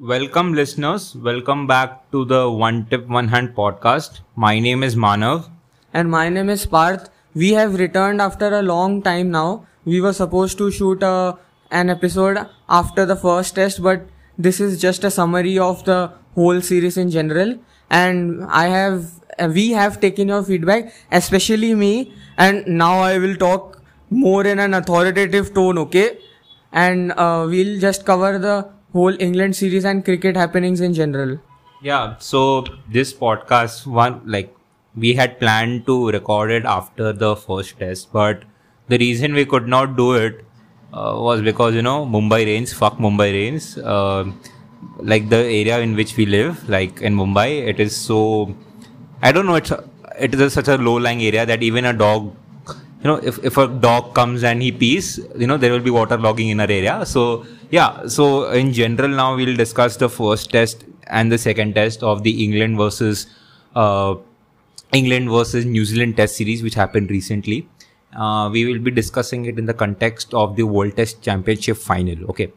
Welcome, listeners. Welcome back to the One Tip One Hand podcast. My name is Manav. And my name is Parth. We have returned after a long time now. We were supposed to shoot a, an episode after the first test, but this is just a summary of the whole series in general. And I have, we have taken your feedback, especially me. And now I will talk more in an authoritative tone, okay? And uh, we'll just cover the whole England series and cricket happenings in general. Yeah, so this podcast, one like we had planned to record it after the first test, but the reason we could not do it uh, was because you know Mumbai rains. Fuck Mumbai rains. Uh, like the area in which we live, like in Mumbai, it is so. I don't know. It's it is such a low lying area that even a dog you know if, if a dog comes and he pees you know there will be water logging in our area so yeah so in general now we'll discuss the first test and the second test of the england versus uh, england versus new zealand test series which happened recently. Uh, we will be discussing it in the context of the world test championship final okay?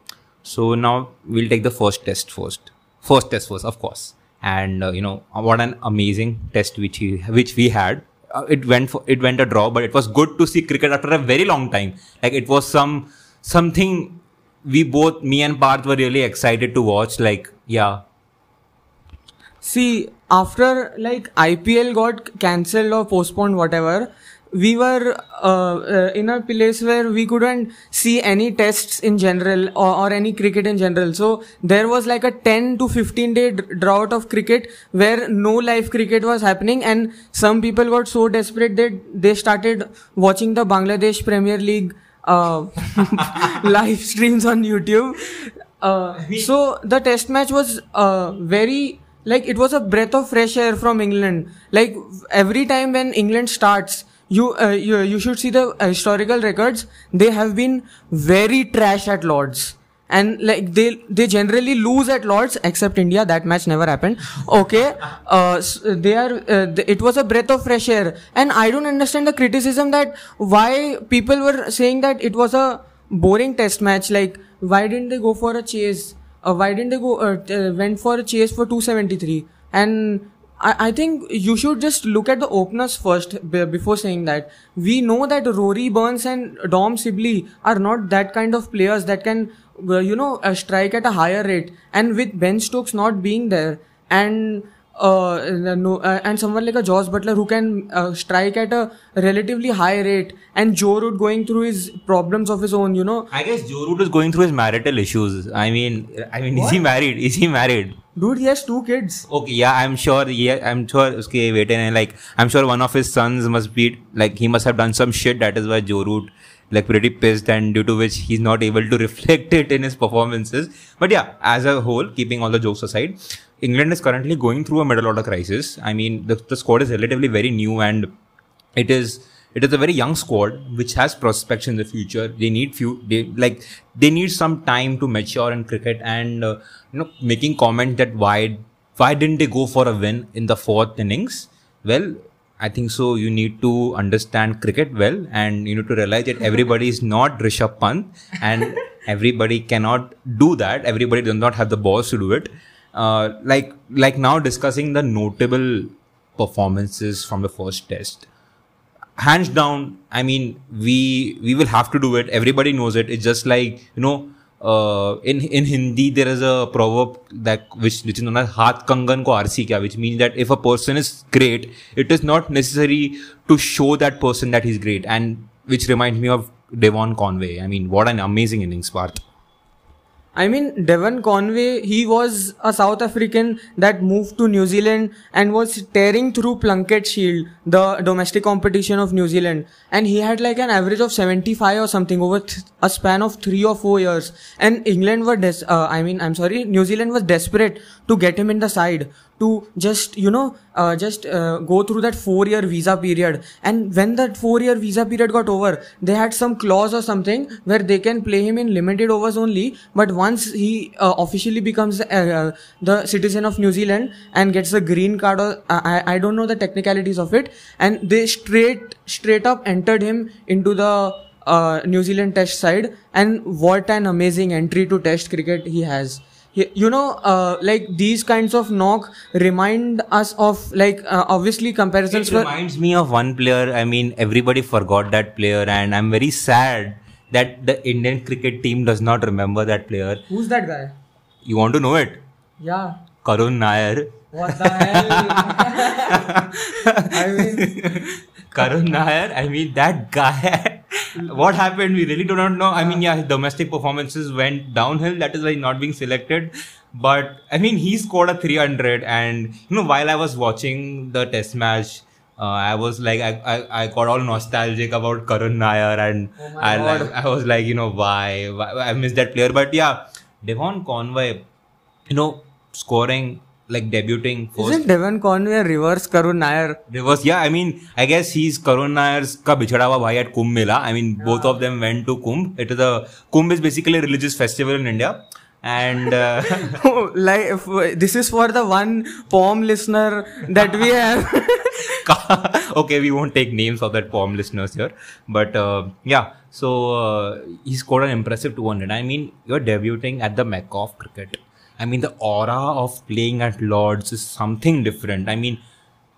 So now we'll take the first test first. First test first of course. And uh, you know what an amazing test which we which we had. Uh, it went for, it went a draw, but it was good to see cricket after a very long time. Like it was some something we both me and Parth were really excited to watch. Like yeah. See, after like IPL got cancelled or postponed, whatever, we were uh, uh, in a place where we couldn't see any tests in general or, or, any cricket in general. So there was like a 10 to 15 day drought of cricket where no live cricket was happening and some people got so desperate that they started watching the Bangladesh Premier League uh, live streams on YouTube. Uh, so the test match was uh, very like it was a breath of fresh air from England. Like every time when England starts, you, uh, you you should see the historical records. They have been very trash at Lords, and like they they generally lose at Lords, except India. That match never happened. Okay, uh, they are. Uh, it was a breath of fresh air, and I don't understand the criticism that why people were saying that it was a boring test match. Like why didn't they go for a chase? Uh, why didn't they go uh, went for a chase for 273 and I, think you should just look at the openers first before saying that. We know that Rory Burns and Dom Sibley are not that kind of players that can, uh, you know, uh, strike at a higher rate. And with Ben Stokes not being there and uh, no, uh, and someone like a Jos Buttler who can uh, strike at a relatively high rate, and Joe Root going through his problems of his own, you know. I guess Joe Root is going through his marital issues. I mean, I mean, what? is he married? Is he married? Dude, he has two kids. Okay, yeah, I'm sure. Yeah, I'm sure. Okay, wait, and like, I'm sure one of his sons must be like he must have done some shit. That is why Joe Root like pretty pissed and due to which he's not able to reflect it in his performances. But yeah, as a whole, keeping all the jokes aside, England is currently going through a middle order crisis. I mean, the, the squad is relatively very new and it is it is a very young squad which has prospects in the future. They need few they like they need some time to mature in cricket and uh, you know making comment that why why didn't they go for a win in the fourth innings? Well, I think so. You need to understand cricket well, and you need to realize that everybody is not Rishabh Pant, and everybody cannot do that. Everybody does not have the balls to do it. Uh, like like now discussing the notable performances from the first test. Hands down, I mean, we we will have to do it. Everybody knows it. It's just like you know uh, in in Hindi there is a proverb that which which is known as "Haat kangan ko arsi kya," which means that if a person is great, it is not necessary to show that person that he's great, and which reminds me of Devon Conway. I mean, what an amazing innings, Parth. I mean, Devon Conway, he was a South African that moved to New Zealand and was tearing through Plunket Shield, the domestic competition of New Zealand. And he had like an average of 75 or something over th- a span of three or four years. And England were, des- uh, I mean, I'm sorry, New Zealand was desperate to get him in the side to just you know uh, just uh, go through that four year visa period. And when that four year visa period got over they had some clause or something where they can play him in limited overs only. But once he uh, officially becomes uh, uh, the citizen of new zealand and gets the green card or I, I don't know the technicalities of it. And they straight straight up entered him into the uh, New Zealand test side. And what an amazing entry to test cricket he has You know, uh, like these kinds of knock remind us of like uh, obviously comparisons It reminds me of one player. I mean, everybody forgot that player, and I'm very sad that the Indian cricket team does not remember that player. who's that guy? You want to know it? Yeah. Karun Nair. What the hell? I mean, Karun Nair, I mean, that guy. what happened? We really do not know. I mean, yeah, his domestic performances went downhill. That is why he's not being selected. But, I mean, he scored a 300. And, you know, while I was watching the test match, uh, I was like, I, I, I got all nostalgic about Karun Nair. And Oh I, like, I was like, you know, why? why? I miss that player. But, yeah, Devon Conway, you know, scoring, like debuting first. isn't Devon Conway reverse Karun Nair? Reverse, yeah. I mean, I guess he's Karun Nair's ka bichhada hua bhai at Kumbh Mela. I mean, both of them went to Kumbh. It is a Kumbh is basically a religious festival in India, and uh, like if, this is for the one POM listener that we have. okay, we won't take names of that poem listeners here, but uh, yeah. So uh, he scored an impressive 200. I mean, you're debuting at the Mecca of cricket. I mean, the aura of playing at Lords is something different. I mean,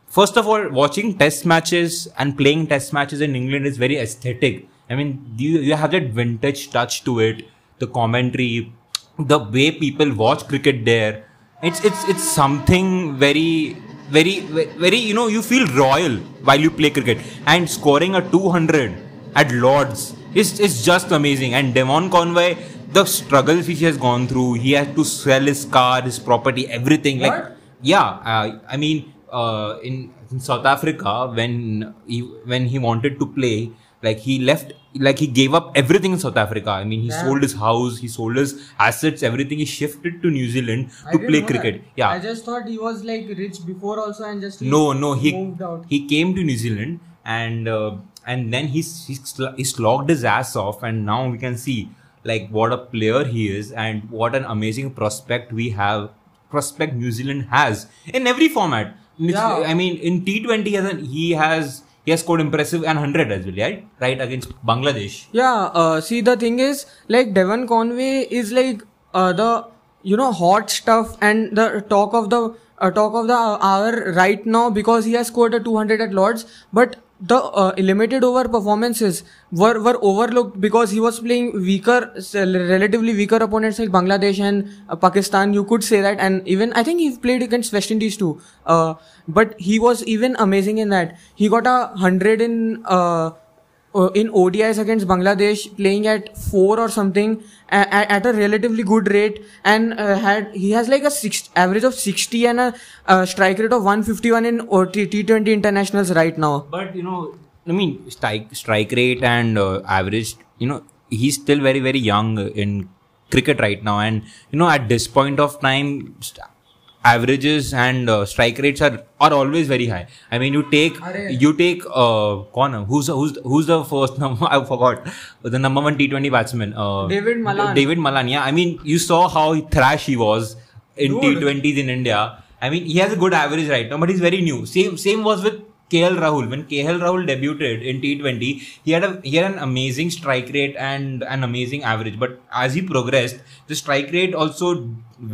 first of all, watching test matches and playing test matches in England is very aesthetic. I mean, you, you have that vintage touch to it, the commentary, the way people watch cricket there. It's it's it's something very very very you know you feel royal while you play cricket and scoring a 200 at Lords is is just amazing. And Devon Conway, the struggles which he has gone through, he had to sell his car, his property, everything. Like yeah, uh, I mean, uh, in, in South Africa, when he when he wanted to play, like he left, like he gave up everything in South Africa. I mean, he Damn. sold his house, he sold his assets, everything. He shifted to New Zealand to play cricket. that. Yeah, I just thought he was like rich before also and just no, no, he moved out. he came to New Zealand and uh, and then he's sl- he slogged his ass off, and now we can see like what a player he is and what an amazing prospect we have. Prospect New Zealand has in every format. Yeah. I mean, in T20, he has he has he has scored impressive and hundred as well, right? Right against Bangladesh. Yeah, uh, see the thing is like Devon Conway is like uh, the you know hot stuff and the talk of the uh, talk of the hour right now because he has scored a 200 at Lords, but the uh, limited over performances were were overlooked because he was playing weaker, relatively weaker opponents like Bangladesh and uh, Pakistan. You could say that, and even I think he played against West Indies too. Uh, but he was even amazing in that. He got a hundred in. Uh, in ODIs against Bangladesh, playing at four or something at a relatively good rate, and uh, had he has like a six, average of 60 and a, uh strike rate of 151 in T Twenty internationals right now. But you know, I mean, strike strike rate and uh, average. You know, he's still very very young in cricket right now, and you know, at this point of time, st- averages and uh, strike rates are are always very high. I mean, you take Arre. you take uh, Connor, who's who's who's the first number? I forgot the number one T Twenty batsman. Uh, David Malan. David Malan. Yeah, I mean, you saw how thrash he was in T. Twenties in India. I mean, he has a good average right now, but he's very new. Same same was with KL Rahul. When KL Rahul debuted in T20, he had a he had an amazing strike rate and an amazing average. But as he progressed, the strike rate also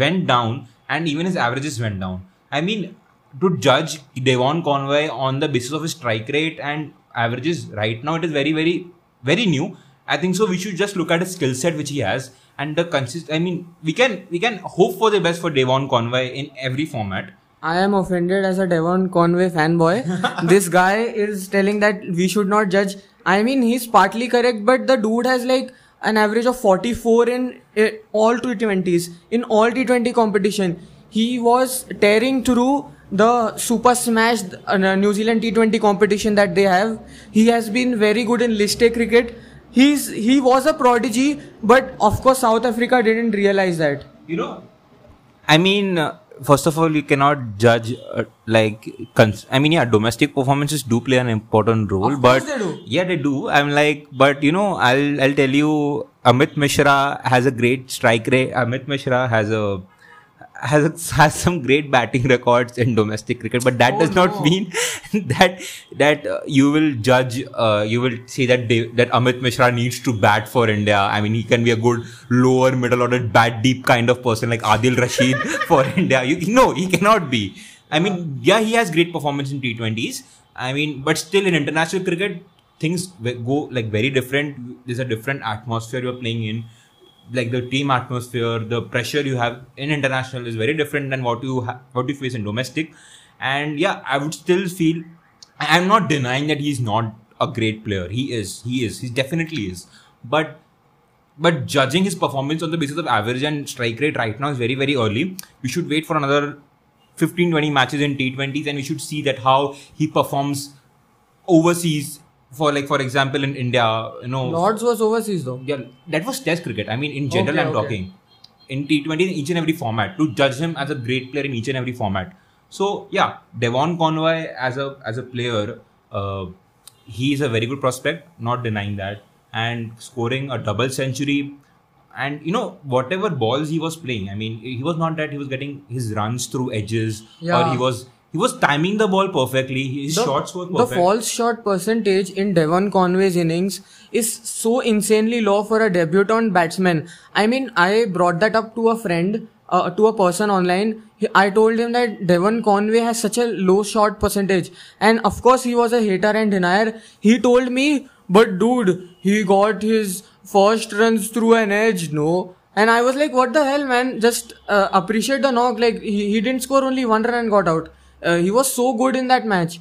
went down, and even his averages went down. I mean, to judge Devon Conway on the basis of his strike rate and averages right now, it is very very very new. I think so. We should just look at his skill set which he has and the consist. I mean, we can we can hope for the best for Devon Conway in every format. I am offended as a Devon Conway fanboy. this guy is telling that we should not judge. I mean, he's partly correct, but the dude has like an average of 44 in uh, all T20s. In all T20 competition, he was tearing through the super smash uh, New Zealand T20 competition that they have. He has been very good in list A cricket. He's he was a prodigy, but of course South Africa didn't realize that. You know, I mean, uh, first of all, you cannot judge uh, like. Cons- I mean, yeah, domestic performances do play an important role, Of but they do. yeah, they do. I'm like, but you know, I'll I'll tell you, Amit Mishra has a great strike rate. Amit Mishra has a has has some great batting records in domestic cricket, but that Oh, does not no. mean that that uh, you will judge. Uh, you will say that they, that Amit Mishra needs to bat for India. I mean, he can be a good lower middle order bat deep kind of person like Adil Rashid for India. You no, he cannot be. I mean, yeah, he has great performance in T20s. I mean, but still in international cricket, things go like very different. There's a different atmosphere you're playing in like the team atmosphere, the pressure you have in international is very different than what you ha- what you face in domestic. And yeah, I would still feel I'm not denying that he's not a great player. He is. He is. He definitely is. But but judging his performance on the basis of average and strike rate right now is very very early. We should wait for another 15 20 matches in T20s and we should see that how he performs overseas for like for example in India, you know Lords was overseas though. yeah, that was Test cricket. I mean, in general, Okay, I'm okay. talking in T20 in each and every format to judge him as a great player in each and every format. So yeah, Devon Conway as a as a player, uh, he is a very good prospect. Not denying that, and scoring a double century. And you know whatever balls he was playing, I mean, he was not that he was getting his runs through edges, or Yeah. he was he was timing the ball perfectly. His The- shots were perfect. The false shot percentage in Devon Conway's innings is so insanely low for a debutant batsman. I mean, I brought that up to a friend, uh, to a person online. I told him that Devon Conway has such a low shot percentage. And of course, he was a hater and denier. He told me, but dude, he got his first runs through an edge, no? And I was like, what the hell, man? Just uh, appreciate the knock. Like, he, he didn't score only one run and got out. Uh, he was so good in that match.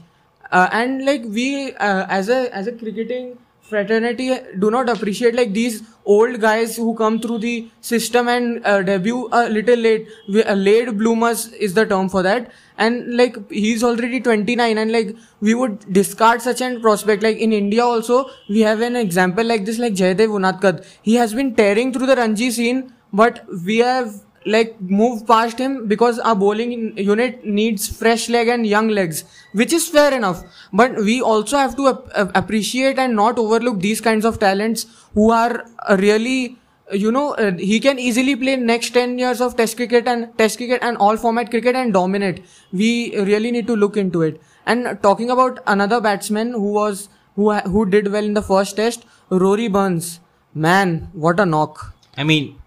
Uh, and like we uh, as a as a cricketing fraternity do not appreciate like these old guys who come through the system and uh, debut a little late. We, uh, late bloomers is the term for that. And like he's already 29 and like we would discard such an prospect. Like in india also we have an example like this like jaydev unadkat he has been tearing through the ranji scene but we have like move past him because our bowling unit needs fresh leg and young legs which is fair enough. But we also have to ap- ap- appreciate and not overlook these kinds of talents who are really you know uh, he can easily play next 10 years of test cricket and test cricket and all format cricket and dominate. We really need to look into it. And talking about another batsman who was who who did well in the first test rory burns. Man what a knock. I mean,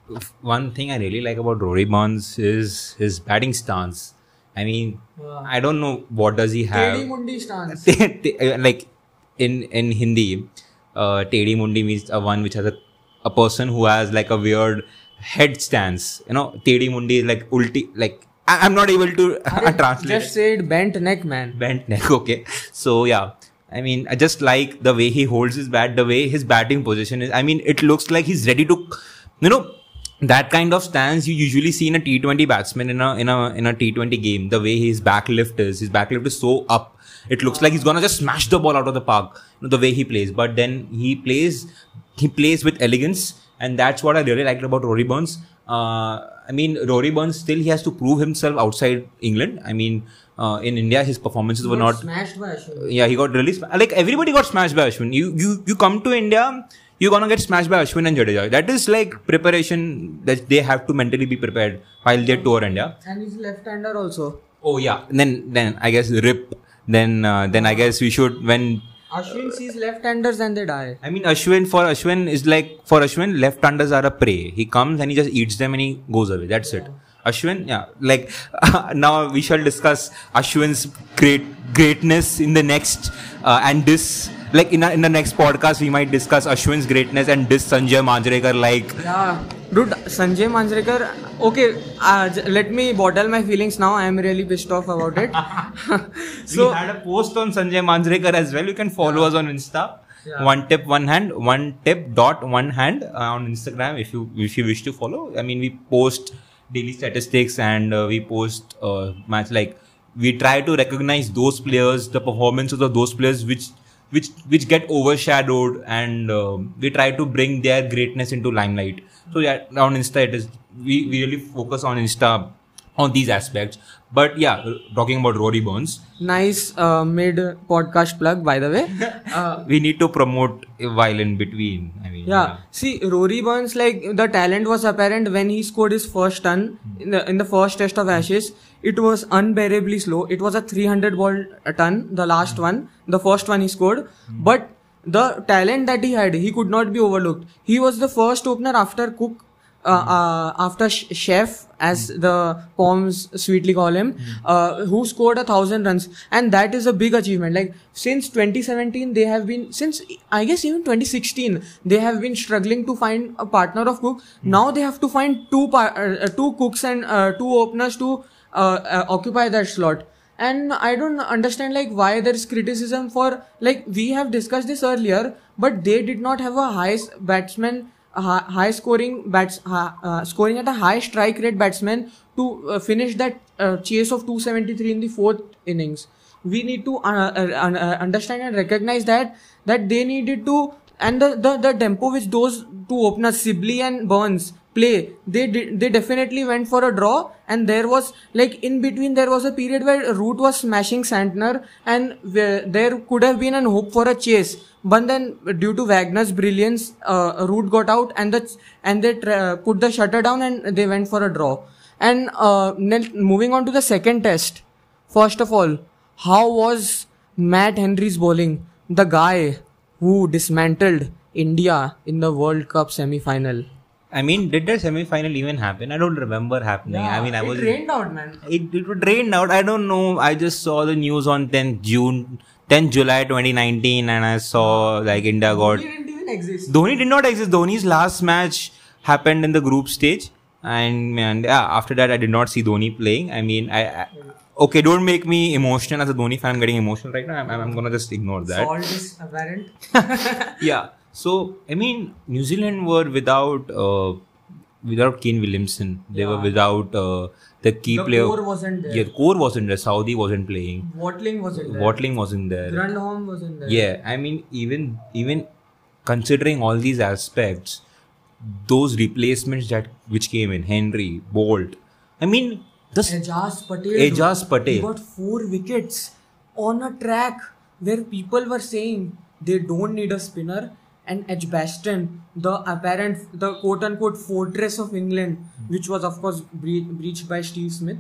one thing I really like about Rory Burns is his batting stance. I mean, Wow. I don't know what does he have. Teddy Mundi stance. like in in Hindi, uh, Teddy Mundi means a one which has a a person who has like a weird head stance. You know, Teddy Mundi is like ulti like I, I'm not able to translate. Just said bent neck, man. bent neck. Okay, so yeah. I mean, I just like the way he holds his bat, the way his batting position is. I mean, it looks like he's ready to, you know, that kind of stance you usually see in a T20 batsman in a in a in a T20 game. The way his back lift is, his back lift is so up. It looks like he's gonna just smash the ball out of the park. You know, the way he plays, but then he plays, he plays with elegance, and that's what I really liked about Rory Burns. Uh, I mean, Rory Burns still he has to prove himself outside England. I mean, uh, in India his performances were not smashed by Ashwin. yeah, he got really sma- like everybody got smashed by Ashwin. You you you come to India, you're gonna get smashed by Ashwin and Jadeja. That is like preparation that they have to mentally be prepared while they tour India. And he's left-hander also. Oh yeah, and then then I guess rip. Then uh, then I guess we should when Ashwin sees left-handers and they die. I mean Ashwin for Ashwin is like for Ashwin left-handers are a prey. He comes and he just eats them and he goes away. That's it. Ashwin, yeah, like now we shall discuss Ashwin's great greatness in the next uh, and this like in, a, in the next podcast we might discuss Ashwin's greatness and this Sanjay Manjrekar like Yeah. Dude, Sanjay Manjrekar. Okay, uh, j- let me bottle my feelings now. I am really pissed off about it. so, we had a post on Sanjay Manjrekar as well. You can follow us on Insta. Yeah. One tip, one hand. One tip dot one hand uh, on Instagram. If you if you wish to follow, I mean, we post daily statistics and uh, we post uh, match like we try to recognize those players, the performances of those players which which which get overshadowed, and uh, we try to bring their greatness into limelight. So yeah, on Insta it is we, we really focus on Insta on these aspects. But yeah, talking about Rory Burns, Nice uh, mid podcast plug, by the way. Uh, we need to promote while in between. I mean, yeah. See, Rory Burns, like the talent was apparent when he scored his first ton in the in the first test of Ashes. It was unbearably slow. It was a 300 ball ton, the last one, the first one he scored. But the talent that he had, he could not be overlooked. He was the first opener after Cook uh, uh, after Chef, as the Poms sweetly call him, uh, who scored a thousand runs, and that is a big achievement. Like since 2017, they have been since I guess even 2016, they have been struggling to find a partner of Cook. Now they have to find two par- uh, two cooks and uh, two openers to uh, uh, occupy that slot. And i don't understand like why there is criticism for like we have discussed this earlier but they did not have a high batsman a high scoring bats uh, uh, scoring at a high strike rate batsman to uh, finish that uh, chase of 273 in the fourth innings. We need to uh, uh, uh, understand and recognize that that they needed to and the, the, the tempo which those two openers Sibley and Burns play. They they definitely went for a draw and there was like in between there was a period where Root was smashing Santner and there could have been an hope for a chase. But then due to Wagner's brilliance uh, Root got out and the and they tra- put the shutter down and they went for a draw. And uh, moving on to the second test. First of all how was Matt Henry's bowling? The guy who dismantled India in the World Cup semi-final. I mean, did that semi-final even happen? I don't remember happening. I mean, I was. Rained out, man. It, it rained out. I don't know. I just saw the news on 10th June, 10th July 2019, and I saw like India got. didn't even exist. Dhoni did not exist. Dhoni's last match happened in the group stage, and, and yeah, after that I did not see Dhoni playing. I mean, I, I okay, don't make me emotional as a Dhoni fan. I'm getting emotional right now. I'm, I'm gonna just ignore that. Salt is apparent. Yeah. So I mean, New Zealand were without uh, without Kane Williamson. They were without uh, the key the player. core wasn't there. Yeah, core wasn't there. Southee wasn't playing. Watling wasn't there. Watling wasn't there. Grandhomme wasn't there. Yeah, I mean, even even considering all these aspects, those replacements that which came in Henry, Boult. I mean, this Ajaz Patel. Bro, Patel. He got four wickets on a track where people were saying they don't need a spinner. And Edgbaston, the apparent, the quote unquote fortress of England, which was of course bre- breached by Steve Smith.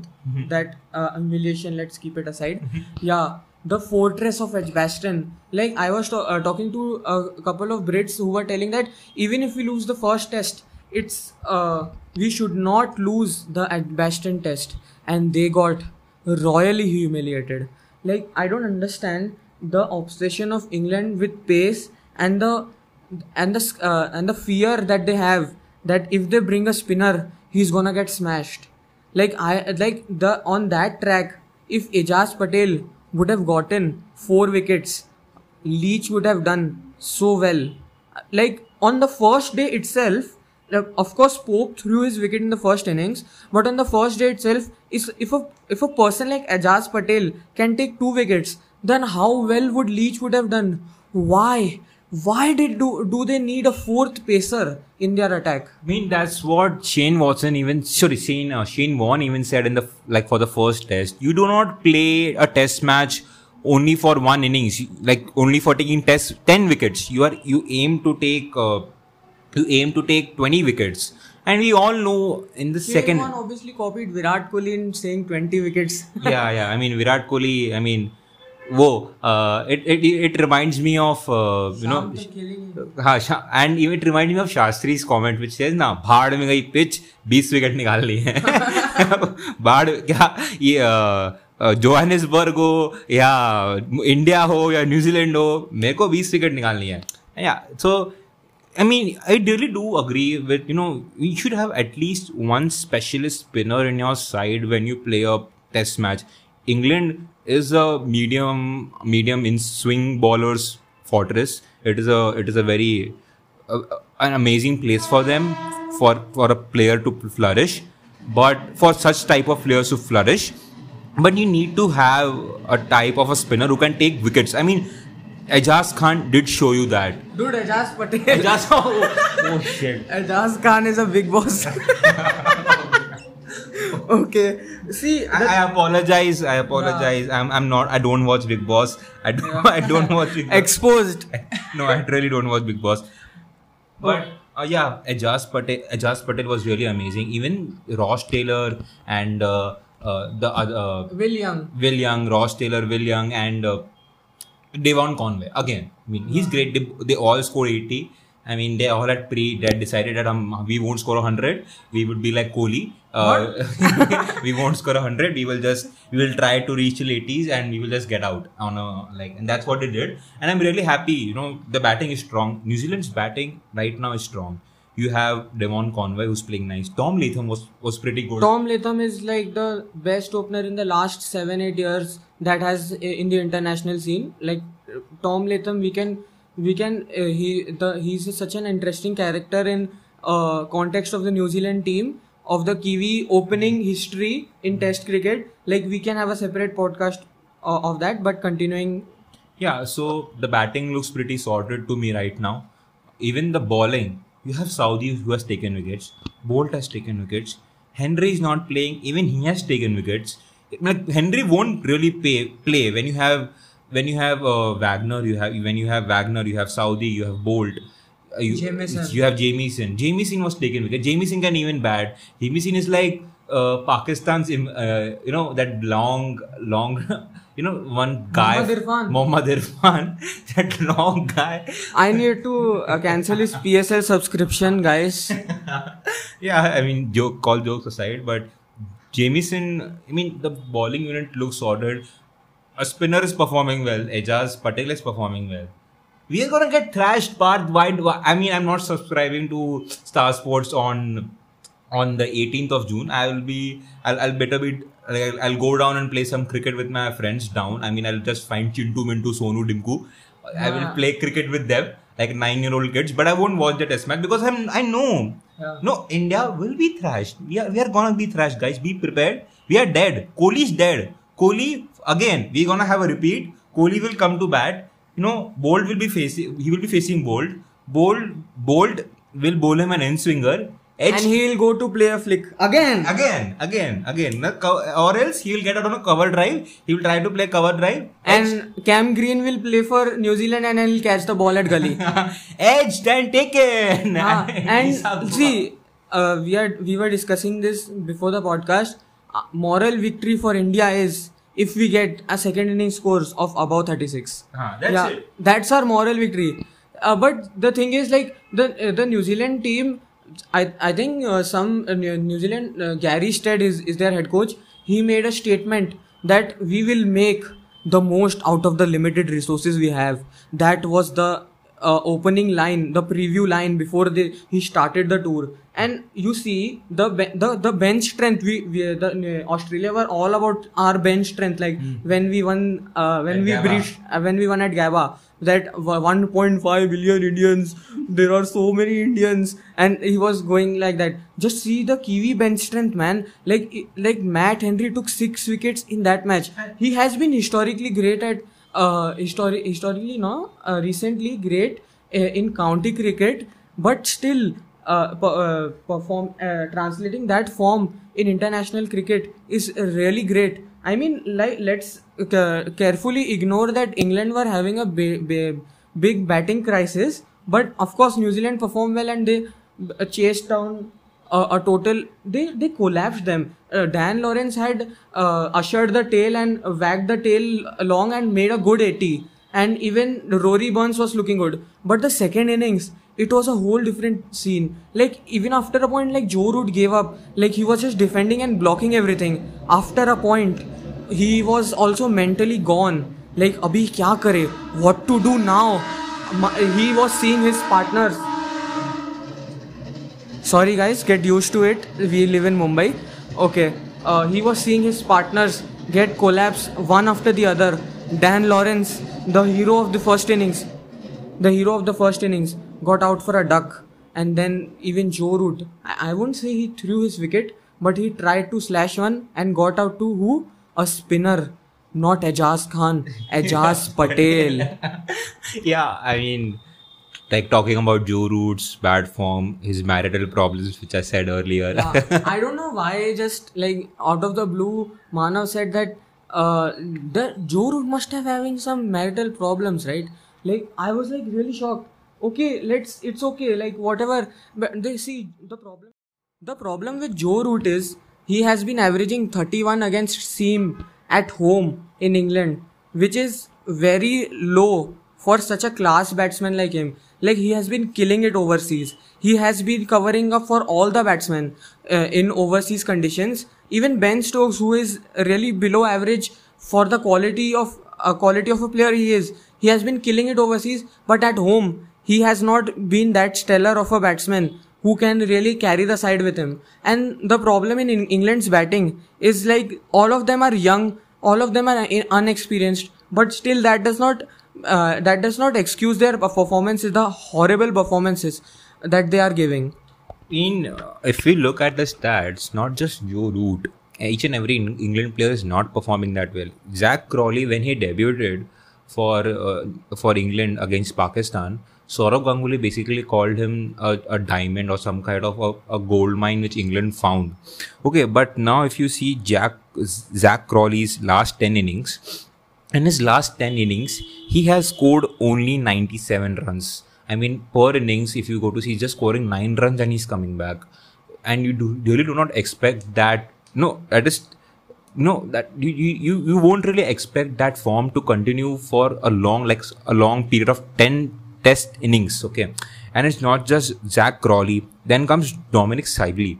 That uh, humiliation, let's keep it aside. Yeah, the fortress of Edgbaston. Like I was to- uh, talking to a couple of Brits who were telling that even if we lose the first test, it's uh, we should not lose the Edgbaston test, and they got royally humiliated. Like I don't understand the obsession of England with pace and the and the uh, and the fear that they have that if they bring a spinner, he's gonna get smashed. Like I like the on that track, if Ajaz Patel would have gotten four wickets, Leach would have done so well. Like on the first day itself, of course Pope threw his wicket in the first innings, but on the first day itself, if a if a person like Ajaz Patel can take two wickets, then how well would Leach would have done? Why? Why did do do they need a fourth pacer in their attack? I mean, that's what Shane Watson even sorry Shane uh, Shane Warne even said in the like for the first test. You do not play a test match only for one innings, like only for taking test ten wickets. You are you aim to take uh, you aim to take twenty wickets, and we all know in the second. One obviously copied Virat Kohli in saying 20 wickets. yeah, yeah. I mean, Virat Kohli. I mean, वो it reminds me of you know हाँ and it remind me of Shastri comment which say ना भाड़ में गई pitch बीस wicket निकाल ली है. भाड़ क्या ये जोहनिसबर्ग हो या इंडिया हो या न्यूजीलैंड हो मेरे को बीस विकेट निकालनी है। So I mean I really do agree with you know you should have at least one specialist spinner in your side when you play a test match England is a medium medium in swing bowlers fortress. It is a it is a very uh, an amazing place for them for for a player to flourish. But for such type of players to flourish, but you need to have a type of a spinner who can take wickets. I mean, Ajaz Khan did show you that. Dude, Ajaz Patel. Ajaz, oh, oh shit. Ajaz Khan is a big boss. okay. See, I, I apologize. I apologize. I'm I'm not. I don't watch Bigg Boss. I don't. I don't watch Big Boss. exposed. no, I really don't watch Bigg Boss. But uh, yeah, Ajaz Patel. Ajaz Patel was really amazing. Even Ross Taylor and uh, uh, the other uh, Will Young. Will Young, Ross Taylor, Will Young, and uh, Devon Conway. Again, I mean, he's great. They, they all scored 80. I mean, they all had pre. They had decided that um, we won't score 100. We would be like Kohli. Uh, we won't score 100. We will just we will try to reach till 80s and we will just get out on a like. And that's what they did. And I'm really happy. You know, the batting is strong. New Zealand's batting right now is strong. You have Devon Conway who's playing nice. Tom Latham was was pretty good. Tom Latham is like the best opener in the last seven eight years that has in the international scene. Like Tom Latham, we can we can uh, he the he's such an interesting character in uh, context of the New Zealand team of the Kiwi opening history in Test cricket. Like we can have a separate podcast uh, of that. But continuing, Yeah, so the batting looks pretty sorted to me right now. Even the bowling, you have Southee who has taken wickets. Boult has taken wickets. Henry is not playing. Even he has taken wickets. Like Henry won't really pay, play when you have when you have uh, Wagner. You have when you have Wagner. You have Saudi. You have Boult. You, Jamieson. you have Jamieson. Jamieson was taken wicket. Jamieson can even bat. Jamieson is like uh, Pakistan's, uh, you know, that long, long, you know, one guy. Mohammad Irfan. Mohammad Irfan, that long guy. I need to uh, cancel his PSL subscription, guys. yeah, I mean, joke, call jokes aside, but Jamieson, I mean, the bowling unit looks ordered. A spinner is performing well. Ajaz Patel is performing well. We are gonna get thrashed part wide. I mean, I'm not subscribing to Star Sports on on the 18th of June. I will be. I'll, I'll better be. Like, I'll, I'll go down and play some cricket with my friends down. I mean, I'll just find Chintu, Mintu, Sonu, Dimku. I will play cricket with them like nine-year-old kids. But I won't watch the test match because I'm. I know. Yeah. No, India will be thrashed. We are, we are gonna be thrashed, guys. Be prepared. We are dead. Kohli's dead. Kohli again. We're gonna have a repeat. Kohli will come to bat. Know, Boult will be facing. He will be facing Boult. Boult. Boult will bowl him an in swinger. Edge and he'll go to play a flick again. again, again, again. Or else he will get out on a cover drive. He will try to play cover drive. And Cam Green will play for New Zealand and he'll catch the ball at gully. edge and taken. Ah, and see, uh, we are we were discussing this before the podcast. Uh, moral victory for India is if we get a second inning scores of above 36. Ah, that's yeah, it. that's our moral victory. Uh, but the thing is, like the uh, the New Zealand team, I I think uh, some uh, New New Zealand uh, Gary Stead is is their head coach. He made a statement that we will make the most out of the limited resources we have. That was the uh, opening line, the preview line before they, he started the tour. And you see the the the bench strength. We, we the uh, Australia were all about our bench strength. Like when we won, uh, when At we Gabba. breached, uh, when we won at Gabba, that 1.5 billion Indians. There are so many Indians, and he was going like that. Just see the Kiwi bench strength, man. Like like Matt Henry took six wickets in that match. He has been historically great at uh histori- historically no uh, recently great uh, in county cricket, but still uh, uh, perform uh, translating that form in international cricket is really great. I mean, like let's uh, carefully ignore that England were having a ba- ba- big batting crisis, but of course New Zealand performed well and they uh, chased down a, a total. They they collapsed them. Uh, Dan Lawrence had ushered the tail and wagged the tail along and made a good 80. And even Rory Burns was looking good. But the second innings, it was a whole different scene. Like even after a point, like Joe Root gave up. Like he was just defending and blocking everything. After a point, he was also mentally gone. Like abhi kya kare? What to do now? He was seeing his partners. Sorry guys, get used to it. We live in Mumbai. Okay. Uh, he was seeing his partners get collapsed one after the other. Dan Lawrence, the hero of the first innings, the hero of the first innings, got out for a duck. And then even Joe Root, I, I won't say he threw his wicket, but he tried to slash one and got out to who? A spinner. Not Ajaz Khan, Ajaz Patel. yeah, I mean, like talking about Joe Root's bad form, his marital problems, which I said earlier. Yeah. I don't know why just like out of the blue, Manav said that uh, the Joe Root must have having some marital problems, right? Like I was like really shocked. Okay, let's. It's okay. Like whatever. But they see the problem. The problem with Joe Root is he has been averaging 31 against Seam at home in England, which is very low for such a class batsman like him. Like he has been killing it overseas. He has been covering up for all the batsmen uh, in overseas conditions. Even Ben Stokes, who is really below average for the quality of uh, quality of a player he is, he has been killing it overseas. But at home, he has not been that stellar of a batsman who can really carry the side with him. And the problem in England's batting is like all of them are young, all of them are unexperienced, but still that does not uh, that does not excuse their performances, the horrible performances that they are giving. In uh, if we look at the stats, not just Joe Root, each and every England player is not performing that well. Zak Crawley, when he debuted for uh, for England against Pakistan, Sourav Ganguly basically called him a, a diamond or some kind of a, a, gold mine which England found. Okay, but now if you see Jack Zak Crawley's last ten innings, in his last 10 innings, he has scored only 97 runs. I mean, per innings, if you go to see, he's just scoring 9 runs and he's coming back. And you do, really do not expect that. No, that is. No, that you, you you won't really expect that form to continue for a long like a long period of 10 test innings okay and it's not just Zak Crawley then comes Dominic Sibley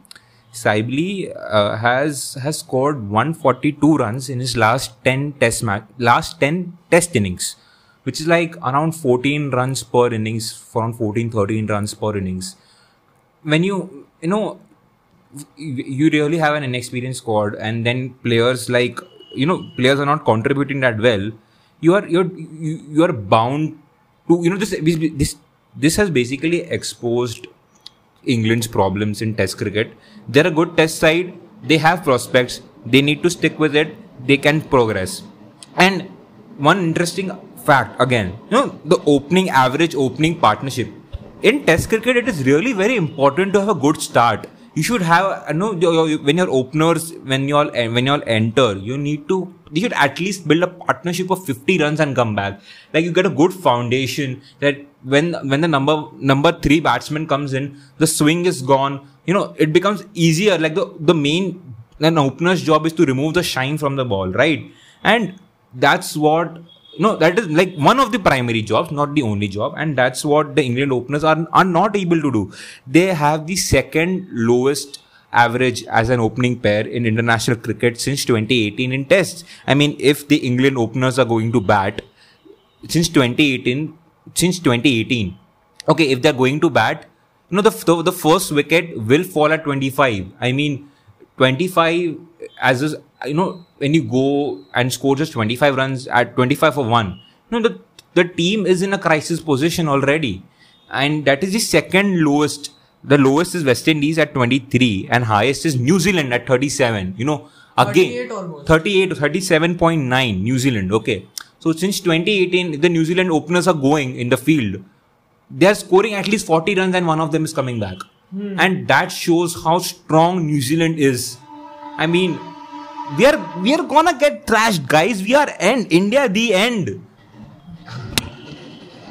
Sibley uh, has has scored 142 runs in his last 10 test match, last 10 test innings, which is like around 14 runs per innings, around 14 13 runs per innings. When you you know you really have an inexperienced squad, and then players like you know players are not contributing that well. You are you're you, you are bound to you know this this this has basically exposed England's problems in Test cricket. They're a good Test side. They have prospects. They need to stick with it. They can progress. And one interesting fact again, you know, the opening average opening partnership in Test cricket, it is really very important to have a good start. You should have, you know, when your openers, when you all when you all enter, you need to you should at least build a partnership of 50 runs and come back. Like you get a good foundation that when when the number number three batsman comes in, the swing is gone. You know, it becomes easier. Like the the main an opener's job is to remove the shine from the ball, right? And that's what no, that is like one of the primary jobs, not the only job, and that's what the England openers are are not able to do. They have the second lowest average as an opening pair in international cricket since 2018 in tests. I mean, if the England openers are going to bat since 2018, since 2018, okay, if they're going to bat, you know, the, the, the first wicket will fall at 25. I mean, 25 as is, you know, when you go and score just 25 runs at 25 for one, you know, the, the team is in a crisis position already. And that is the second lowest the lowest is West Indies at 23 and highest is New Zealand at 37. You know, again, 38 37.9 New Zealand. Okay. So since 2018, the New Zealand openers are going in the field. They are scoring at least 40 runs and one of them is coming back. Hmm. And that shows how strong New Zealand is. I mean, we are we are gonna get trashed, guys. We are end. India the end.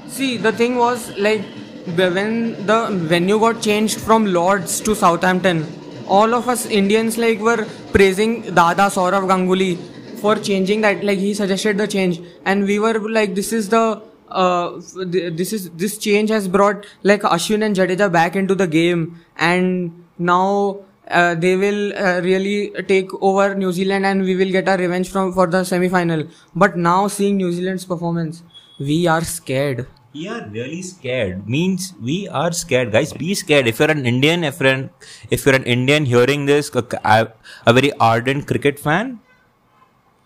See, the thing was like when the venue got changed from Lords to Southampton, all of us Indians like were praising Dada Sourav Ganguly for changing that. Like he suggested the change, and we were like, "This is the." Uh, this is this change has brought like Ashwin and Jadeja back into the game, and now uh, they will uh, really take over New Zealand, and we will get our revenge from for the semi final. But now seeing New Zealand's performance, we are scared we are really scared. Means we are scared. Guys be scared. If you're an indian if you're an, if you're an indian hearing this a, a very ardent cricket fan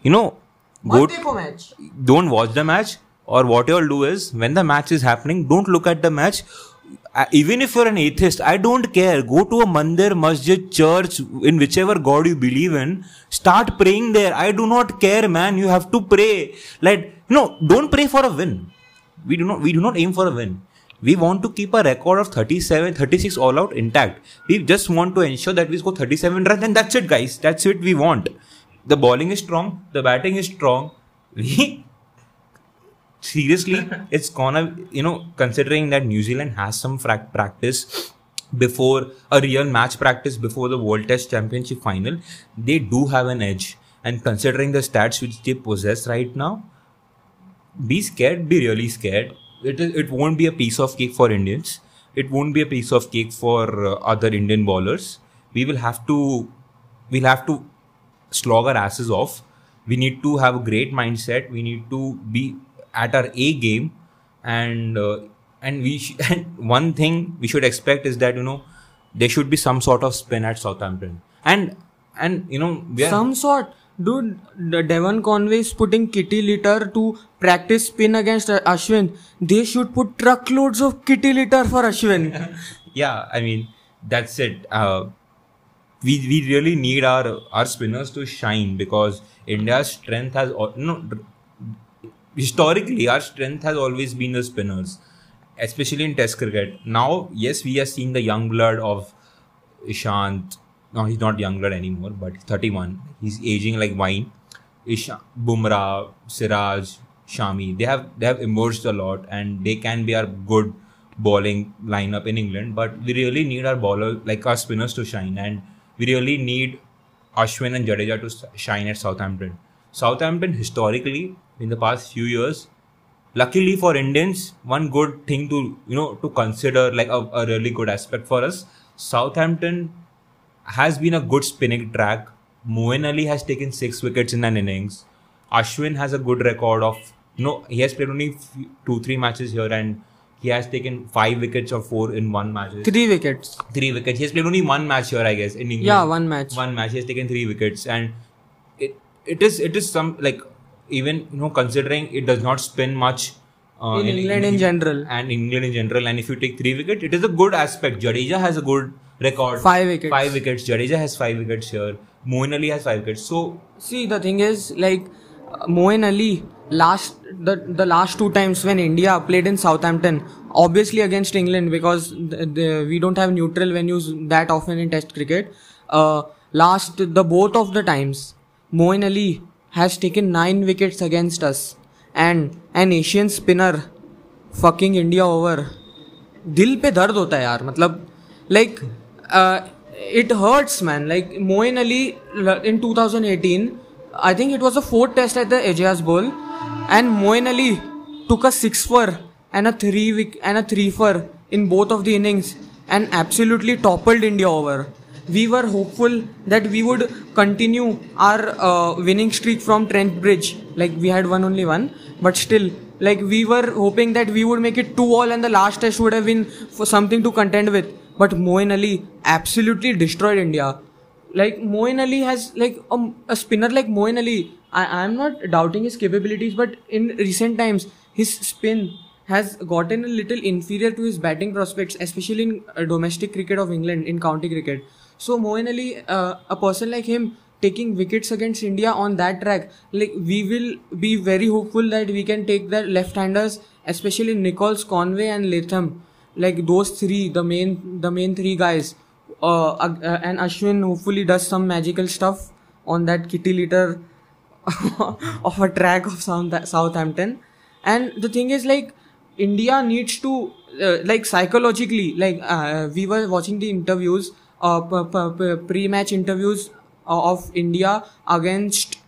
you know go don't watch the match or what you'll do is when the match is happening don't look at the match. Uh, even if you're an atheist i don't care. Go to a mandir masjid church in whichever god you believe in. Start praying there. I do not care man. You have to pray. Like no don't pray for a win we do not we do not aim for a win We want to keep a record of 37, 36 all out intact. We just want to ensure that we score 37 runs and that's it, guys. That's it we want. The bowling is strong, the batting is strong. We seriously, it's gonna, you know, considering that New Zealand has some practice before a real match practice before the World Test Championship final, they do have an edge. And considering the stats which they possess right now, be scared, be really scared. It is, it won't be a piece of cake for Indians. It won't be a piece of cake for uh, other Indian bowlers. We will have to, we'll have to slog our asses off. We need to have a great mindset. We need to be at our A game, and uh, and we sh- and one thing we should expect is that you know there should be some sort of spin at Southampton, and and you know Some sort. Dude, Devon Conway is putting kitty litter to practice spin against Ashwin. They should put truckloads of kitty litter for Ashwin. yeah, I mean that's it. Uh, we we really need our our spinners to shine because India's strength has no historically our strength has always been the spinners, especially in Test cricket. Now, yes, we are seeing the young blood of Ishant. No, he's not younger anymore, but he's 31. He's aging like wine. Isha, Bumrah, Siraj, Shami, they have they have emerged a lot, and they can be our good bowling lineup in England. But we really need our bowler, like our spinners, to shine, and we really need Ashwin and Jadeja to shine at Southampton. Southampton historically in the past few years, luckily for Indians, one good thing to you know to consider like a, a really good aspect for us. Southampton has been a good spinning track. Moeen Ali has taken six wickets in an innings. Ashwin has a good record of no, he has played only few, two three matches here and he has taken five wickets or four in one match. Three wickets. Three wickets. He has played only one match here, I guess, in England. Yeah, one match. One match. He has taken three wickets, and it it is it is some like even you know considering it does not spin much. Uh, In England in general. and England in general, and if you take three wickets, it is a good aspect. Jadeja has a good record. Five wickets. Five wickets. Jadeja has five wickets here. Moeen Ali has five wickets. So See, the thing is, like, uh, Moeen Ali, last the the last two times when India played in Southampton, obviously against England because the, the, we don't have neutral venues that often in Test cricket. Uh, last the both of the times, Moeen Ali has taken nine wickets against us, and an Asian spinner fucking India over. दिल पे दर्द होता है यार मतलब like uh, it hurts, man. Like Moeen Ali in 2018, I think it was the fourth test at the Ageas Bowl, and Moeen Ali took a six for and a three and a three for in both of the innings and absolutely toppled India over. We were hopeful that we would continue our uh, winning streak from Trent Bridge. Like we had won only one, but still, like we were hoping that we would make it two all and the last test would have been for something to contend with but Moeen Ali absolutely destroyed India. Like Moeen Ali has like a, a spinner like Moeen Ali. I I'm not doubting his capabilities, but in recent times his spin has gotten a little inferior to his batting prospects, especially in uh, domestic cricket of England, in county cricket. So Moeen Ali, uh, a person like him, taking wickets against India on that track, like we will be very hopeful that we can take the left-handers, especially Nicholls, Conway, and Latham. Like those three, the main, the main three guys. Uh, uh, and Ashwin hopefully does some magical stuff on that kitty litter of a track of South- Southampton. And the thing is, like, India needs to, uh, like, psychologically, like, uh, we were watching the interviews, uh, pre-match interviews uh, of India against,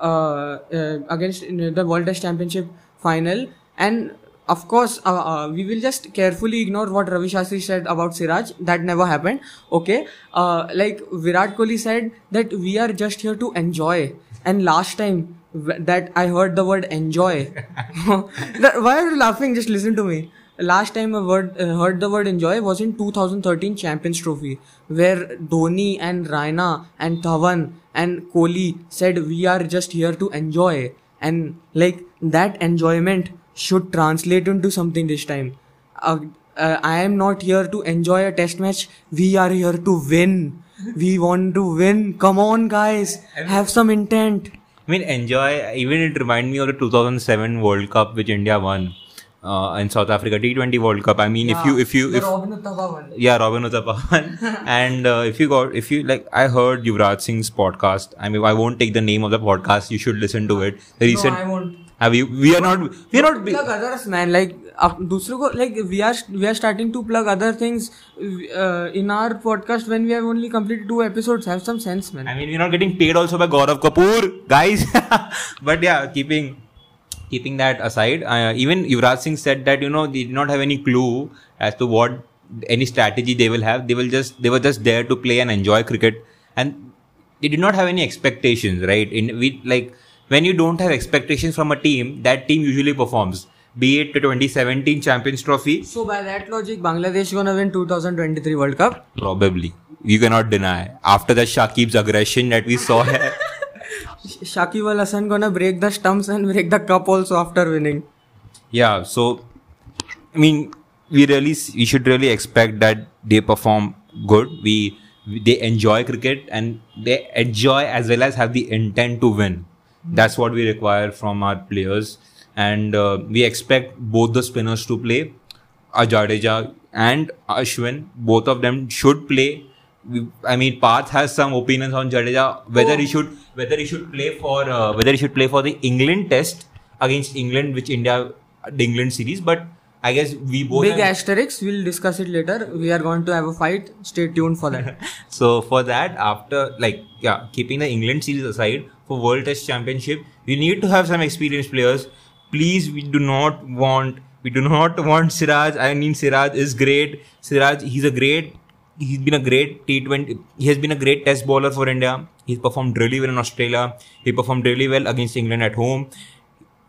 against the World Test Championship final, and of course, uh, uh, we will just carefully ignore what Ravi Shastri said about Siraj. That never happened. Okay. Uh, like Virat Kohli said that we are just here to enjoy. And last time that I heard the word enjoy. Why are you laughing? Just listen to me. Last time I word, uh, heard the word enjoy was in 2013 Champions Trophy, where Dhoni and Raina and Dhawan and Kohli said we are just here to enjoy. And like that enjoyment should translate into something this time. Uh, uh, I am not here to enjoy a test match. We are here to win. We want to win. Come on, guys. Have some intent. I mean, enjoy. Even it reminded me of the 2007 World Cup which India won. uh, in South Africa T20 World Cup. I mean, if you if you if Robin Uthappa one. yeah, Robin Uthappan. and uh, if you got, if you like, I heard Yuvraj Singh's podcast. I mean, I won't take the name of the podcast. You should listen to it. The recent, no, I won't have you? We are not. We are not. be- plug others man like up दूसरों को like we are we are starting to plug other things uh, in our podcast when we have only completed two episodes have some sense man I mean, we're not getting paid also by Gaurav Kapoor, guys. but yeah, keeping keeping that aside, uh, even Yuvraj Singh said that you know they did not have any clue as to what any strategy they will have. They will just they were just there to play and enjoy cricket, and they did not have any expectations, right? In we like when you don't have expectations from a team, that team usually performs. Be it the 2017 Champions Trophy, so by that logic Bangladesh gonna win 2023 World Cup probably you cannot deny. After the Shakib's aggression that we saw here. Shakib Al Hasan gonna break the stumps and break the cup also after winning Yeah, so I mean, we really we should really expect that they perform good. We they enjoy cricket and they enjoy as well as have the intent to win. That's what we require from our players, and uh, we expect both the spinners to play. Ajadeja and Ashwin, both of them should play. We- I mean, Parth has some opinions on Jadeja whether he should whether he should play for uh, whether he should play for the England Test against England, which India the England series. But I guess we both big have- asterisks we'll discuss it later we are going to have a fight stay tuned for that so for that, after like yeah, keeping the England series aside for World Test Championship, we need to have some experienced players. Please, we do not want we do not want Siraj. I mean, Siraj is great. Siraj, he's a great. He's been a great T20. He has been a great Test bowler for India. He's performed really well in Australia. He performed really well against England at home.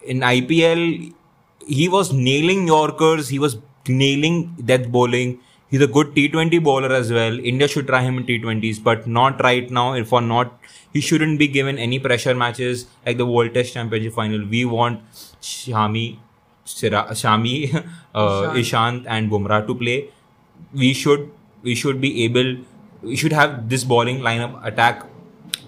In IPL, he was nailing Yorkers. He was nailing death bowling. He's a good T20 bowler as well. India should try him in T20s, but not right now. If for not, he shouldn't be given any pressure matches like the World Test Championship final. We want Shami, Sira, Shami, uh, Ishant, and Bumrah to play. We should we should be able. We should have this bowling lineup attack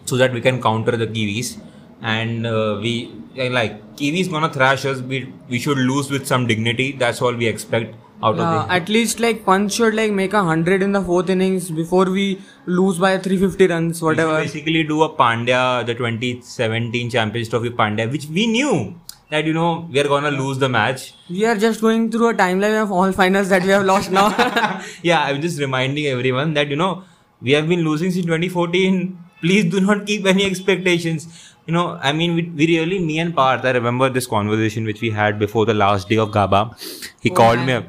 so that we can counter the Kiwis. And uh, we uh, like Kiwis gonna thrash us. We we should lose with some dignity. That's all we expect out of the. at least like Punch should like make a hundred in the fourth innings before we lose by 350 runs, We whatever. basically do a Pandya, the 2017 Champions Trophy Pandya, which we knew that you know we are gonna lose the match. We are just going through a timeline of all finals that we have lost now. yeah, I'm just reminding everyone that you know we have been losing since 2014. Please do not keep any expectations. You know, I mean, we, we really, me and Parth, I remember this conversation which we had before the last day of Gabba. He Oh, called man. me up.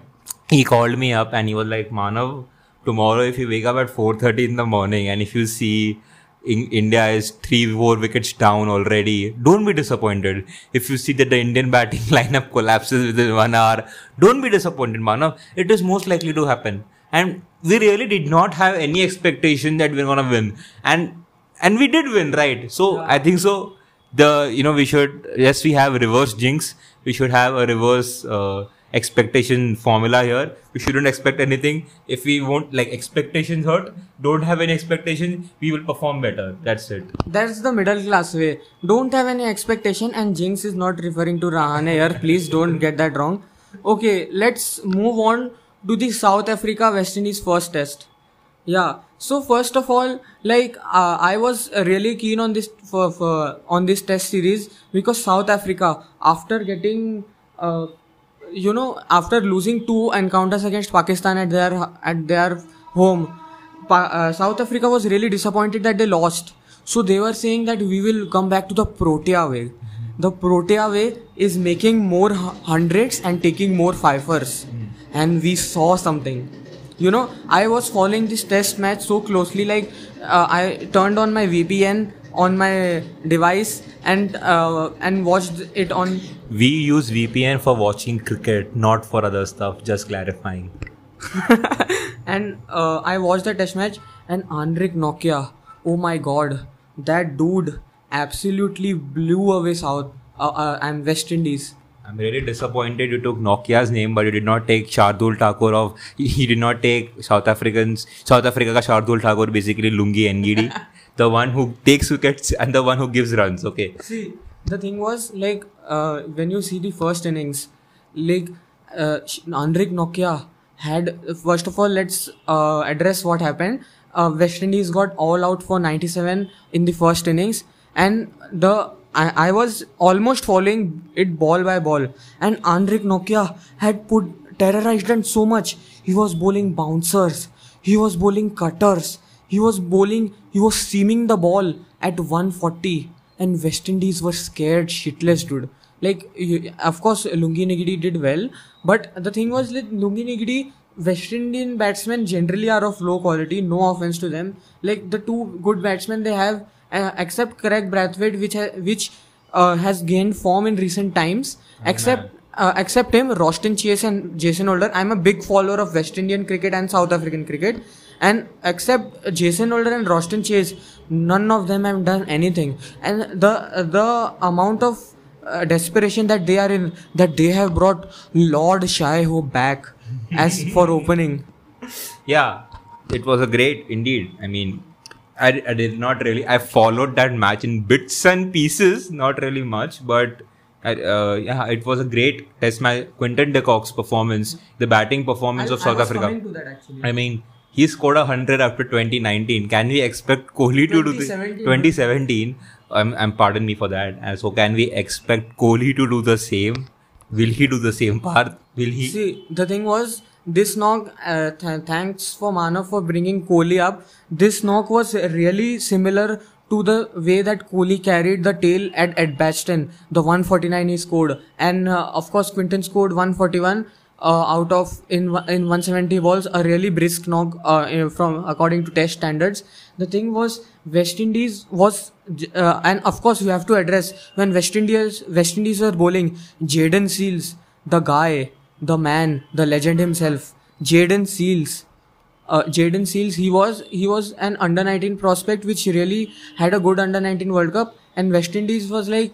He called me up and he was like, Manav, tomorrow if you wake up at 4.30 in the morning and if you see in India is three, four wickets down already. Don't be disappointed. If you see that the Indian batting lineup collapses within one hour, don't be disappointed, Manav. It is most likely to happen. And we really did not have any expectation that we're gonna win. And and we did win, right? So I think so. The you know we should yes we have reverse jinx. We should have a reverse uh, expectation formula here. We shouldn't expect anything. If we won't like expectations hurt, don't have any expectations. We will perform better. That's it. That's the middle class way. Don't have any expectation, and Jinx is not referring to Rahane here. Please don't get that wrong. Okay, let's move on to the South Africa West Indies first test. Yeah. So first of all, like uh, I was really keen on this for, for on this test series because South Africa, after getting, uh, you know, after losing two encounters against Pakistan at their at their home, Pa- uh, South Africa was really disappointed that they lost. So they were saying that we will come back to the Protea way. The Protea way is making more hu- hundreds and taking more fifers. And we saw something. You know, I was following this test match so closely. Like, uh, I turned on my VPN on my device and uh, and watched it on We use VPN for watching cricket, not for other stuff. Just clarifying. and uh, I watched the test match and Anrich Nortje, oh my god, that dude absolutely blew away South uh, uh, and West Indies. I'm really disappointed you took Nortje's name, but you did not take Shardul Thakur of. He did not take South Africans. South Africa ka Shardul Thakur, basically Lungi Ngidi, the one who takes wickets and the one who gives runs. Okay. See, the thing was like uh, when you see the first innings, like uh, Anrich Nortje had first of all let's uh, address what happened. Uh, West Indies got all out for 97 in the first innings, and the I, I was almost following it ball by ball, and Anrich Nortje had put terrorized them so much. He was bowling bouncers, he was bowling cutters, he was bowling, he was seaming the ball at 140, and West Indies were scared shitless, dude. Like, of course, Lungi did well, but the thing was, like, Lungi West Indian batsmen generally are of low quality. No offense to them. Like the two good batsmen they have, uh, except Kraigg Brathwaite, which ha- which uh, has gained form in recent times. except uh, except him, Roston Chase and Jason Holder. I'm a big follower of West Indian cricket and South African cricket. And except Jason Holder and Roston Chase, none of them have done anything. And the the amount of uh, desperation that they are in, that they have brought Lord Shaiho back as for opening. Yeah, it was a great indeed. I mean, I, I did not really. I followed that match in bits and pieces, not really much, but I, uh, yeah, it was a great test match. Quinton de Kock's performance, the batting performance of South Africa. that actually. I mean, he scored a hundred after 2019. Can we expect Kohli to do this? 2017. 2017? Um, um, pardon me for that. And so, can we expect Kohli to do the same? Will he do the same part? Will he? See, the thing was, this knock, uh, th- thanks for Manav for bringing Kohli up. This knock was really similar to the way that Kohli carried the tail at at Edgbaston, the 149 he scored. And uh, of course, Quinton scored 141. Uh, out of in in 170 balls, a really brisk knock uh, from according to Test standards. The thing was West Indies was, uh, and of course we have to address when West Indies West Indies were bowling. Jayden Seales, the guy, the man, the legend himself, Jayden Seales. Uh, Jayden Seales, he was he was an under 19 prospect which really had a good under 19 World Cup, and West Indies was like,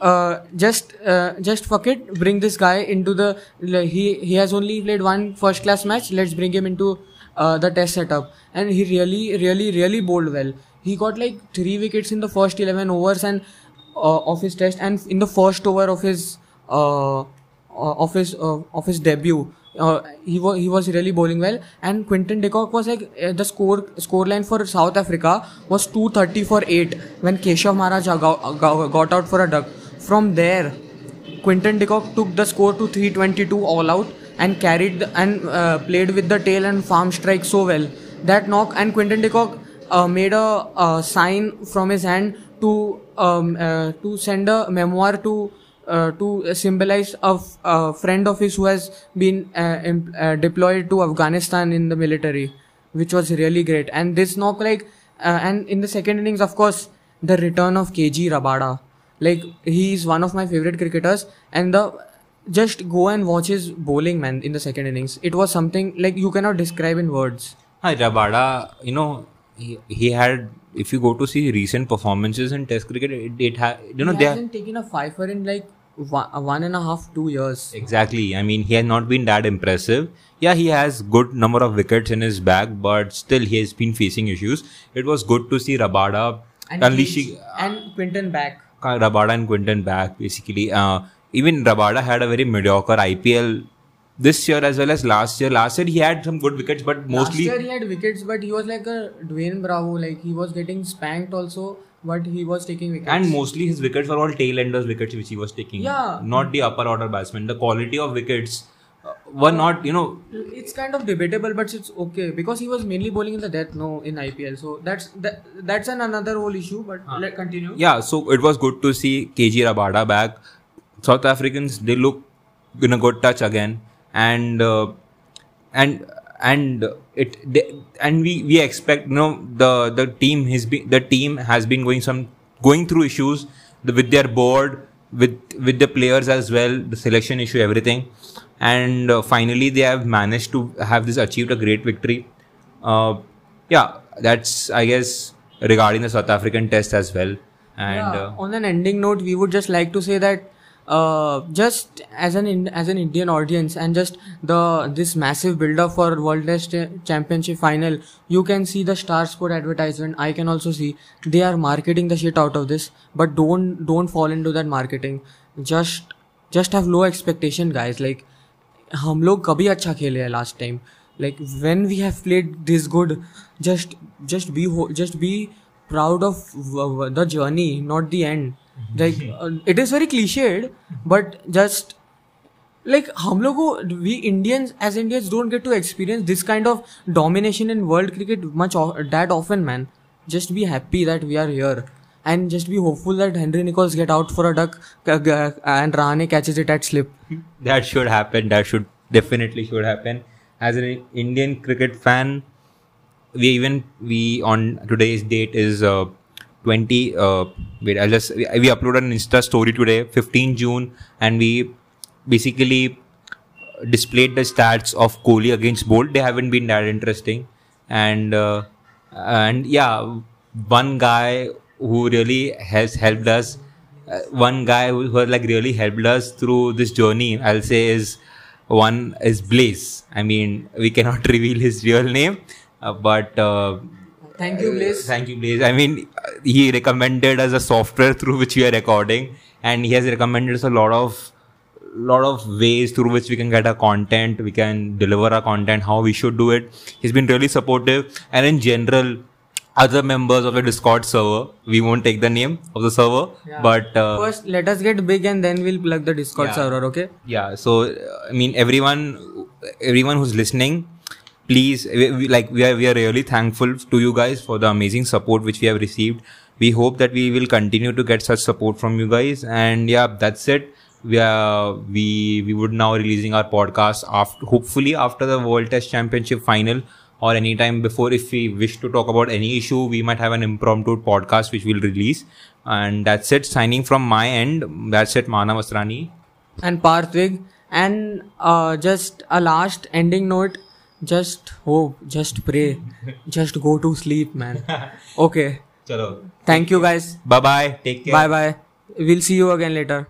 uh, just uh, just fuck it, bring this guy into the he he has only played one first class match. Let's bring him into uh, the test setup, and he really really really bowled well. He got like three wickets in the first 11 overs and uh, of his test, and in the first over of his uh, of his of his debut. Uh, he was he was really bowling well, and Quinton de Kock was like uh, the score score line for South Africa was 230 for eight when Keshav Maharaj got, out for a duck. From there, Quinton de Kock took the score to 322 all out and carried the, and uh, played with the tail and farm strike so well that knock and Quinton de Kock uh, made a, uh sign from his hand to um, uh, to send a memoir to uh, to symbolize a, f- a friend of his who has been uh, em- uh, deployed to Afghanistan in the military, which was really great. And this knock, like, uh, and in the second innings, of course, the return of KG Rabada. Like, he is one of my favorite cricketers, and the just go and watch his bowling, man, in the second innings. It was something like you cannot describe in words. Hi, Rabada, you know, he, he had, if you go to see recent performances in Test cricket, it, it had, you know, he they hasn't taken a fifer in like one, one and a half, two years. exactly. I mean, he has not been that impressive. Yeah, he has good number of wickets in his bag, but still he has been facing issues. It was good to see Rabada And, unleashing and Quinton back. uh, Rabada and Quinton back, basically. Uh, even Rabada had a very mediocre IPL this year as well as last year. Last year he had some good wickets, but mostly Last year he had wickets, but he was like a Dwayne Bravo. Like he was getting spanked also, but he was taking wickets. And mostly his wickets were all tail enders wickets which he was taking. Yeah. Not the upper order batsmen. The quality of wickets uh, were not, you know, it's kind of debatable, but it's okay because he was mainly bowling in the death no in IPL. So that's that, that's an another whole issue. But let continue. yeah, so it was good to see KG Rabada back. South Africans, they look in a good touch again. And, uh, and, and it they, and we we expect you know the the team has been the team has been going some going through issues with their board with with the players as well the selection issue everything. And uh, finally they have managed to have this achieved a great victory. Uh, yeah that's i guess regarding the south african test as well. And Yeah, uh, on an ending note, we would just like to say that uh, just as an in, as an Indian audience and just the this massive build up for World Test Championship final, you can see the Star Sport advertisement. I can also see they are marketing the shit out of this, but don't don't fall into that marketing. Just just have low expectation, guys. Like हम लोग कभी अच्छा खेले हैं last time like when we have played this good just just be just B proud of w- the journey not the end like uh, it is very cliched but just like हम we Indians as Indians don't get to experience this kind of domination in world cricket much that often man. Just be happy that we are here. And just be hopeful that Henry Nicholls get out for a duck uh, uh, and Rahane catches it at slip. That should happen. That should definitely should happen. As an Indian cricket fan we even we on today's date is 20 uh, wait i'll just we, uploaded an insta story today 15 june and we basically displayed the stats of kohli against Boult. They haven't been that interesting. And uh, and yeah one guy who really has helped us uh, one guy who, who has like really helped us through this journey i'll say is one is blaze. I mean we cannot reveal his real name uh, but uh, thank you Blaze Thank you, Blaze. I mean, uh, he recommended us a software through which we are recording, and he has recommended us a lot of lot of ways through which we can get our content, we can deliver our content, how we should do it. He's been really supportive, and in general, other members of the Discord server, we won't take the name of the server, Yeah. but uh, first let us get big and then we'll plug the Discord Yeah. server okay yeah so uh, i mean everyone everyone who's listening please we, we, like we are we are really thankful to you guys for the amazing support which we have received. We hope that we will continue to get such support from you guys. And yeah that's it. We are we we would now releasing our podcast after hopefully after the world test championship final or anytime before. If we wish to talk about any issue we might have an impromptu podcast which we'll release. And that's it. Signing from my end that's it mana Vasrani. and Parthvig. And uh, just a last ending note just hope, just pray, just go to sleep, man. Okay. Chalo. Thank you, guys. Bye bye. Take care. Bye bye. We'll see you again later.